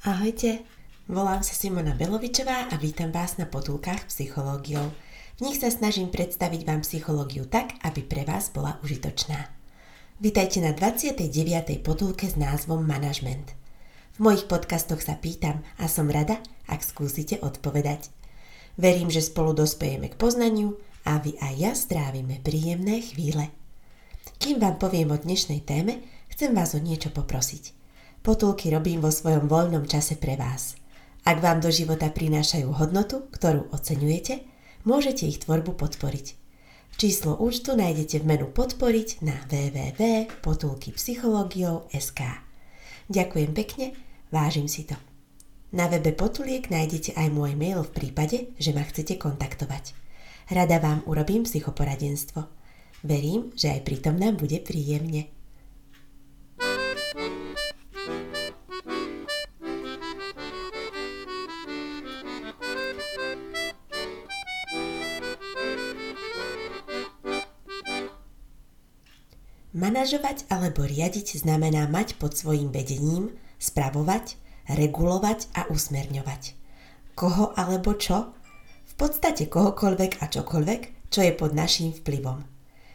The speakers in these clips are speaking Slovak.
Ahojte, volám sa Simona Belovičová a vítam vás na potulkách psychológiou. V nich sa snažím predstaviť vám psychológiu tak, aby pre vás bola užitočná. Vítajte na 29. potulke s názvom Management. V mojich podcastoch sa pýtam a som rada, ak skúsite odpovedať. Verím, že spolu dospejeme k poznaniu a vy aj ja strávime príjemné chvíle. Kým vám poviem o dnešnej téme, chcem vás o niečo poprosiť – Potulky robím vo svojom voľnom čase pre vás. Ak vám do života prinášajú hodnotu, ktorú oceňujete, môžete ich tvorbu podporiť. Číslo účtu nájdete v menu podporiť na www.potulkypsychologiou.sk Ďakujem pekne, vážim si to. Na webe Potuliek nájdete aj môj mail v prípade, že ma chcete kontaktovať. Rada vám urobím psychoporadenstvo. Verím, že aj pritom nám bude príjemne. Manažovať alebo riadiť znamená mať pod svojim vedením, spravovať, regulovať a usmerňovať. Koho alebo čo? V podstate kohokoľvek a čokoľvek, čo je pod naším vplyvom.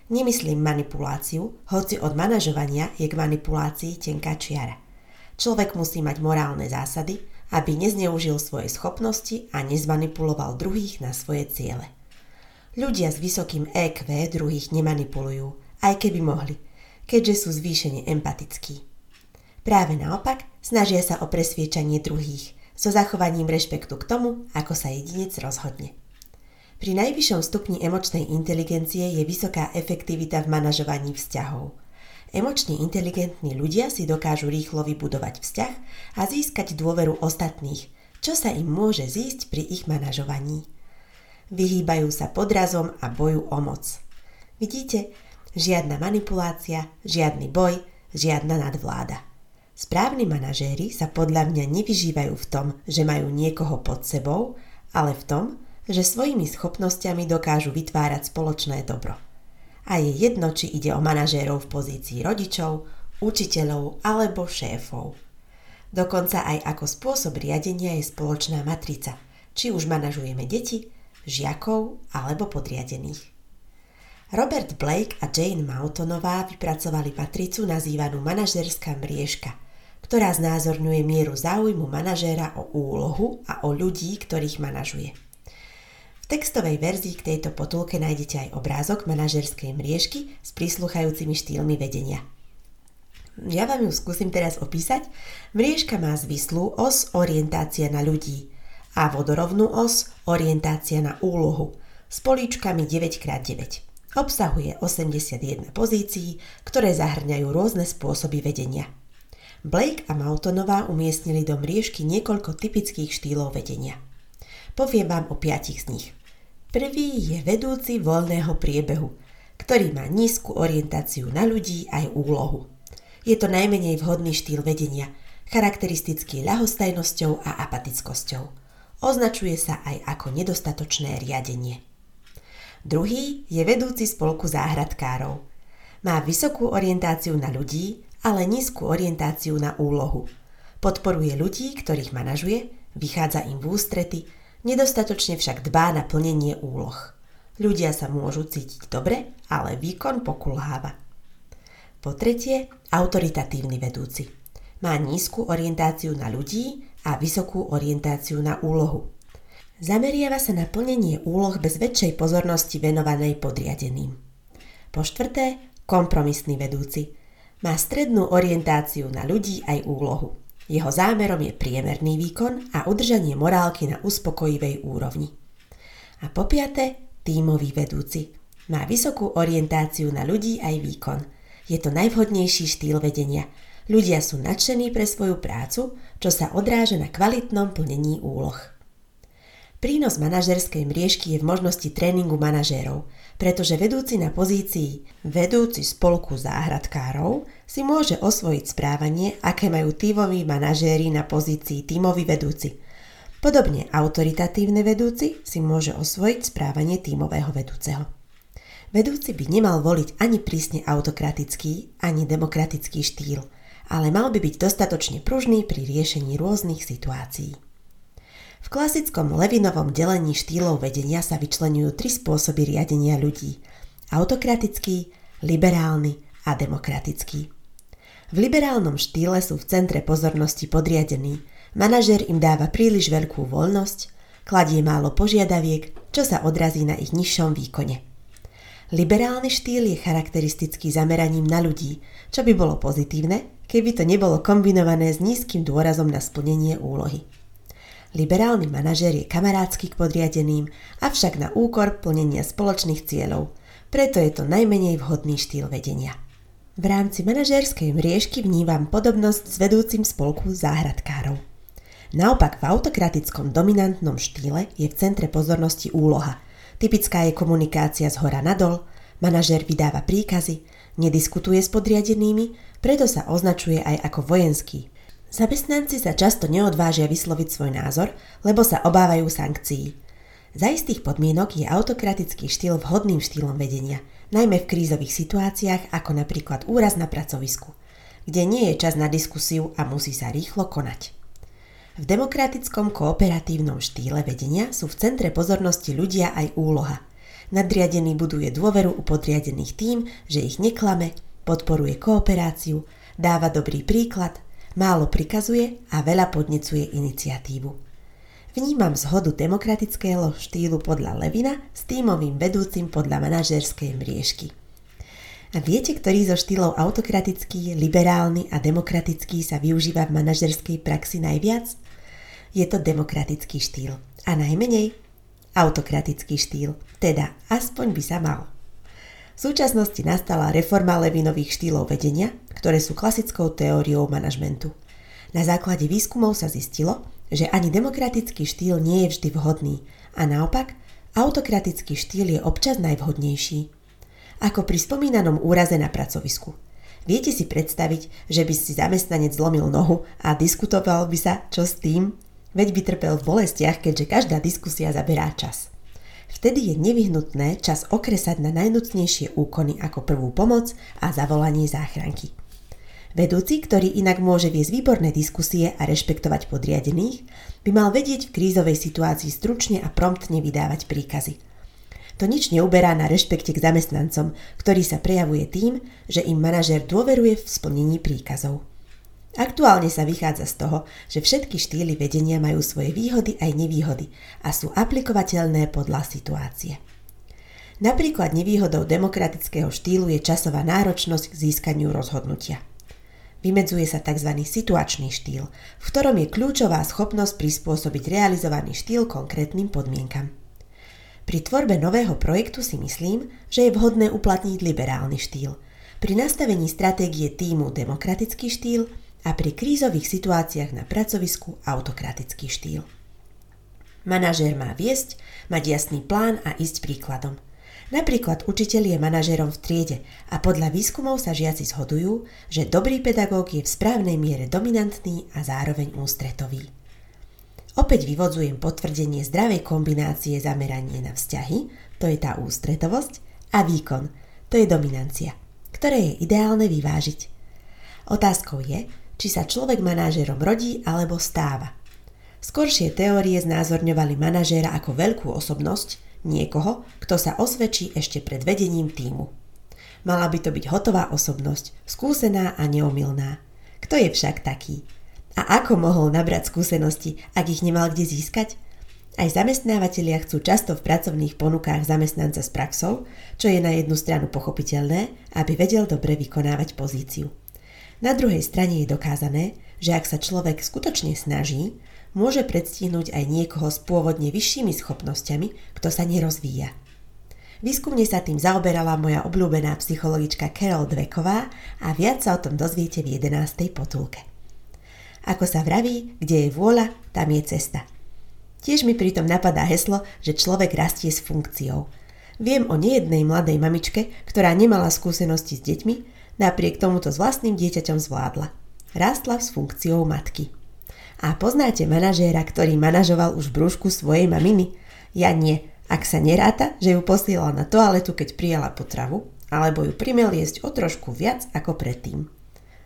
Nemyslím manipuláciu, hoci od manažovania je k manipulácii tenká čiara. Človek musí mať morálne zásady, aby nezneužil svoje schopnosti a nezmanipuloval druhých na svoje ciele. Ľudia s vysokým EQ druhých nemanipulujú, aj keby mohli, keďže sú zvýšene empatickí. Práve naopak, snažia sa o presviečanie druhých, so zachovaním rešpektu k tomu, ako sa jedinec rozhodne. Pri najvyššom stupni emočnej inteligencie je vysoká efektivita v manažovaní vzťahov. Emočne inteligentní ľudia si dokážu rýchlo vybudovať vzťah a získať dôveru ostatných, čo sa im môže zísť pri ich manažovaní. Vyhýbajú sa podrazom a boju o moc. Vidíte, Žiadna manipulácia, žiadny boj, žiadna nadvláda. Správni manažéri sa podľa mňa nevyžívajú v tom, že majú niekoho pod sebou, ale v tom, že svojimi schopnosťami dokážu vytvárať spoločné dobro. A je jedno, či ide o manažérov v pozícii rodičov, učiteľov alebo šéfov. Dokonca aj ako spôsob riadenia je spoločná matrica, či už manažujeme deti, žiakov alebo podriadených. Robert Blake a Jane Mautonová vypracovali matricu nazývanú manažerská mriežka, ktorá znázorňuje mieru záujmu manažéra o úlohu a o ľudí, ktorých manažuje. V textovej verzii k tejto potulke nájdete aj obrázok manažerskej mriežky s prísluchajúcimi štýlmi vedenia. Ja vám ju skúsim teraz opísať. Mriežka má zvislú os orientácia na ľudí a vodorovnú os orientácia na úlohu s políčkami 9x9. Obsahuje 81 pozícií, ktoré zahrňajú rôzne spôsoby vedenia. Blake a Mautonová umiestnili do mriežky niekoľko typických štýlov vedenia. Poviem vám o piatich z nich. Prvý je vedúci voľného priebehu, ktorý má nízku orientáciu na ľudí aj úlohu. Je to najmenej vhodný štýl vedenia, charakteristický ľahostajnosťou a apatickosťou. Označuje sa aj ako nedostatočné riadenie. Druhý je vedúci spolku záhradkárov. Má vysokú orientáciu na ľudí, ale nízku orientáciu na úlohu. Podporuje ľudí, ktorých manažuje, vychádza im v ústrety, nedostatočne však dbá na plnenie úloh. Ľudia sa môžu cítiť dobre, ale výkon pokulháva. Po tretie, autoritatívny vedúci. Má nízku orientáciu na ľudí a vysokú orientáciu na úlohu. Zameriava sa na plnenie úloh bez väčšej pozornosti venovanej podriadeným. Po štvrté, kompromisný vedúci. Má strednú orientáciu na ľudí aj úlohu. Jeho zámerom je priemerný výkon a udržanie morálky na uspokojivej úrovni. A po piaté, tímový vedúci. Má vysokú orientáciu na ľudí aj výkon. Je to najvhodnejší štýl vedenia. Ľudia sú nadšení pre svoju prácu, čo sa odráža na kvalitnom plnení úloh. Prínos manažerskej mriežky je v možnosti tréningu manažérov, pretože vedúci na pozícii vedúci spolku záhradkárov si môže osvojiť správanie, aké majú tímoví manažéri na pozícii tímový vedúci. Podobne autoritatívne vedúci si môže osvojiť správanie tímového vedúceho. Vedúci by nemal voliť ani prísne autokratický, ani demokratický štýl, ale mal by byť dostatočne pružný pri riešení rôznych situácií. V klasickom Levinovom delení štýlov vedenia sa vyčlenujú tri spôsoby riadenia ľudí. Autokratický, liberálny a demokratický. V liberálnom štýle sú v centre pozornosti podriadení. Manažer im dáva príliš veľkú voľnosť, kladie málo požiadaviek, čo sa odrazí na ich nižšom výkone. Liberálny štýl je charakteristický zameraním na ľudí, čo by bolo pozitívne, keby to nebolo kombinované s nízkym dôrazom na splnenie úlohy. Liberálny manažér je kamarádsky k podriadeným, avšak na úkor plnenia spoločných cieľov, preto je to najmenej vhodný štýl vedenia. V rámci manažérskej mriežky vnímam podobnosť s vedúcim spolku záhradkárov. Naopak v autokratickom dominantnom štýle je v centre pozornosti úloha. Typická je komunikácia z hora nadol, manažér vydáva príkazy, nediskutuje s podriadenými, preto sa označuje aj ako vojenský, Zamestnanci sa často neodvážia vysloviť svoj názor, lebo sa obávajú sankcií. Za istých podmienok je autokratický štýl vhodným štýlom vedenia, najmä v krízových situáciách ako napríklad úraz na pracovisku, kde nie je čas na diskusiu a musí sa rýchlo konať. V demokratickom kooperatívnom štýle vedenia sú v centre pozornosti ľudia aj úloha. Nadriadený buduje dôveru u podriadených tým, že ich neklame, podporuje kooperáciu, dáva dobrý príklad, málo prikazuje a veľa podnecuje iniciatívu. Vnímam zhodu demokratického štýlu podľa Levina s tímovým vedúcim podľa manažerskej mriežky. A viete, ktorý zo štýlov autokratický, liberálny a demokratický sa využíva v manažerskej praxi najviac? Je to demokratický štýl. A najmenej autokratický štýl, teda aspoň by sa mal. V súčasnosti nastala reforma Levinových štýlov vedenia, ktoré sú klasickou teóriou manažmentu. Na základe výskumov sa zistilo, že ani demokratický štýl nie je vždy vhodný a naopak autokratický štýl je občas najvhodnejší. Ako pri spomínanom úraze na pracovisku. Viete si predstaviť, že by si zamestnanec zlomil nohu a diskutoval by sa, čo s tým? Veď by trpel v bolestiach, keďže každá diskusia zaberá čas. Vtedy je nevyhnutné čas okresať na najnutnejšie úkony ako prvú pomoc a zavolanie záchranky. Vedúci, ktorý inak môže viesť výborné diskusie a rešpektovať podriadených, by mal vedieť v krízovej situácii stručne a promptne vydávať príkazy. To nič neuberá na rešpekte k zamestnancom, ktorý sa prejavuje tým, že im manažér dôveruje v splnení príkazov. Aktuálne sa vychádza z toho, že všetky štýly vedenia majú svoje výhody aj nevýhody a sú aplikovateľné podľa situácie. Napríklad nevýhodou demokratického štýlu je časová náročnosť k získaniu rozhodnutia. Vymedzuje sa tzv. situačný štýl, v ktorom je kľúčová schopnosť prispôsobiť realizovaný štýl konkrétnym podmienkam. Pri tvorbe nového projektu si myslím, že je vhodné uplatniť liberálny štýl. Pri nastavení stratégie týmu demokratický štýl a pri krízových situáciách na pracovisku autokratický štýl. Manažér má viesť, mať jasný plán a ísť príkladom. Napríklad učiteľ je manažérom v triede a podľa výskumov sa žiaci zhodujú, že dobrý pedagóg je v správnej miere dominantný a zároveň ústretový. Opäť vyvodzujem potvrdenie zdravej kombinácie zameranie na vzťahy, to je tá ústretovosť, a výkon, to je dominancia, ktoré je ideálne vyvážiť. Otázkou je, či sa človek manažérom rodí alebo stáva. Skoršie teórie znázorňovali manažéra ako veľkú osobnosť, niekoho, kto sa osvedčí ešte pred vedením týmu. Mala by to byť hotová osobnosť, skúsená a neomilná. Kto je však taký? A ako mohol nabrať skúsenosti, ak ich nemal kde získať? Aj zamestnávateľia chcú často v pracovných ponukách zamestnanca s praxou, čo je na jednu stranu pochopiteľné, aby vedel dobre vykonávať pozíciu. Na druhej strane je dokázané, že ak sa človek skutočne snaží, môže predstihnúť aj niekoho s pôvodne vyššími schopnosťami, kto sa nerozvíja. Výskumne sa tým zaoberala moja obľúbená psychologička Carol Dweková a viac sa o tom dozviete v 11. potulke. Ako sa vraví, kde je vôľa, tam je cesta. Tiež mi pritom napadá heslo, že človek rastie s funkciou. Viem o nejednej mladej mamičke, ktorá nemala skúsenosti s deťmi, Napriek tomuto s vlastným dieťaťom zvládla. Rástla s funkciou matky. A poznáte manažéra, ktorý manažoval už brúšku svojej maminy? Ja nie, ak sa neráta, že ju posielal na toaletu, keď prijala potravu, alebo ju primel jesť o trošku viac ako predtým.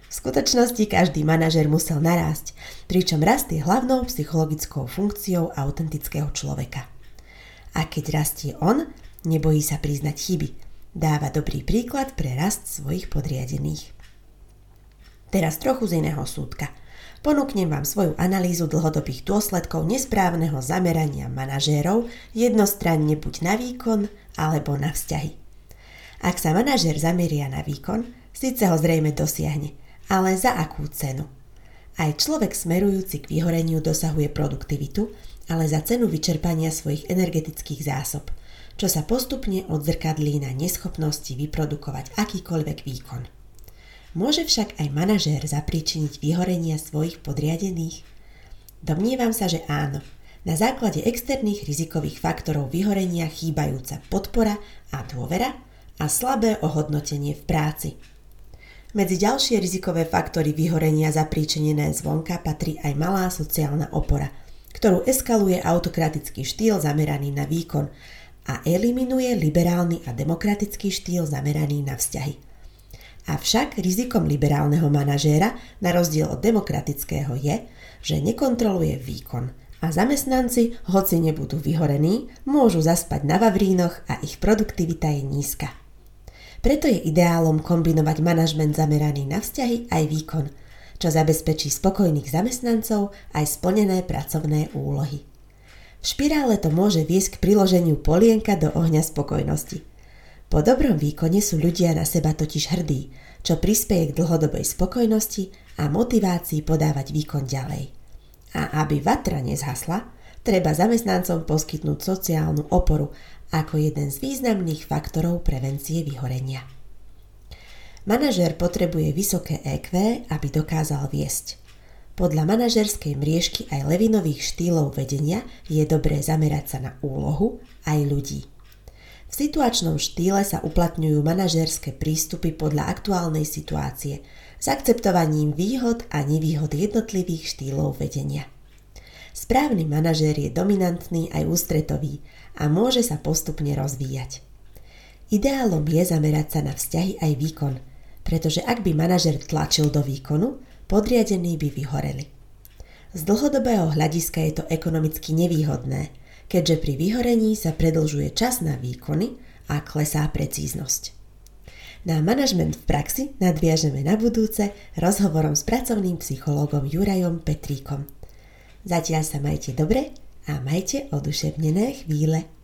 V skutočnosti každý manažer musel narásť, pričom rast je hlavnou psychologickou funkciou autentického človeka. A keď rastie on, nebojí sa priznať chyby, dáva dobrý príklad pre rast svojich podriadených. Teraz trochu z iného súdka. Ponúknem vám svoju analýzu dlhodobých dôsledkov nesprávneho zamerania manažérov jednostranne buď na výkon alebo na vzťahy. Ak sa manažér zameria na výkon, síce ho zrejme dosiahne, ale za akú cenu? Aj človek smerujúci k vyhoreniu dosahuje produktivitu, ale za cenu vyčerpania svojich energetických zásob, čo sa postupne odzrkadlí na neschopnosti vyprodukovať akýkoľvek výkon. Môže však aj manažér zapríčiniť vyhorenia svojich podriadených? Domnievam sa, že áno. Na základe externých rizikových faktorov vyhorenia chýbajúca podpora a dôvera a slabé ohodnotenie v práci. Medzi ďalšie rizikové faktory vyhorenia zapríčenené zvonka patrí aj malá sociálna opora, ktorú eskaluje autokratický štýl zameraný na výkon a eliminuje liberálny a demokratický štýl zameraný na vzťahy. Avšak rizikom liberálneho manažéra, na rozdiel od demokratického, je, že nekontroluje výkon a zamestnanci, hoci nebudú vyhorení, môžu zaspať na vavrínoch a ich produktivita je nízka. Preto je ideálom kombinovať manažment zameraný na vzťahy aj výkon, čo zabezpečí spokojných zamestnancov aj splnené pracovné úlohy. V špirále to môže viesť k priloženiu polienka do ohňa spokojnosti. Po dobrom výkone sú ľudia na seba totiž hrdí, čo prispieje k dlhodobej spokojnosti a motivácii podávať výkon ďalej. A aby vatra nezhasla, treba zamestnancom poskytnúť sociálnu oporu ako jeden z významných faktorov prevencie vyhorenia. Manažér potrebuje vysoké EQ, aby dokázal viesť. Podľa manažerskej mriežky aj levinových štýlov vedenia je dobré zamerať sa na úlohu aj ľudí. V situačnom štýle sa uplatňujú manažérske prístupy podľa aktuálnej situácie s akceptovaním výhod a nevýhod jednotlivých štýlov vedenia. Správny manažér je dominantný aj ústretový a môže sa postupne rozvíjať. Ideálom je zamerať sa na vzťahy aj výkon, pretože ak by manažer tlačil do výkonu, podriadení by vyhoreli. Z dlhodobého hľadiska je to ekonomicky nevýhodné, keďže pri vyhorení sa predlžuje čas na výkony a klesá precíznosť. Na manažment v praxi nadviažeme na budúce rozhovorom s pracovným psychológom Jurajom Petríkom. Zatiaľ sa majte dobre a majte oduševnené chvíle.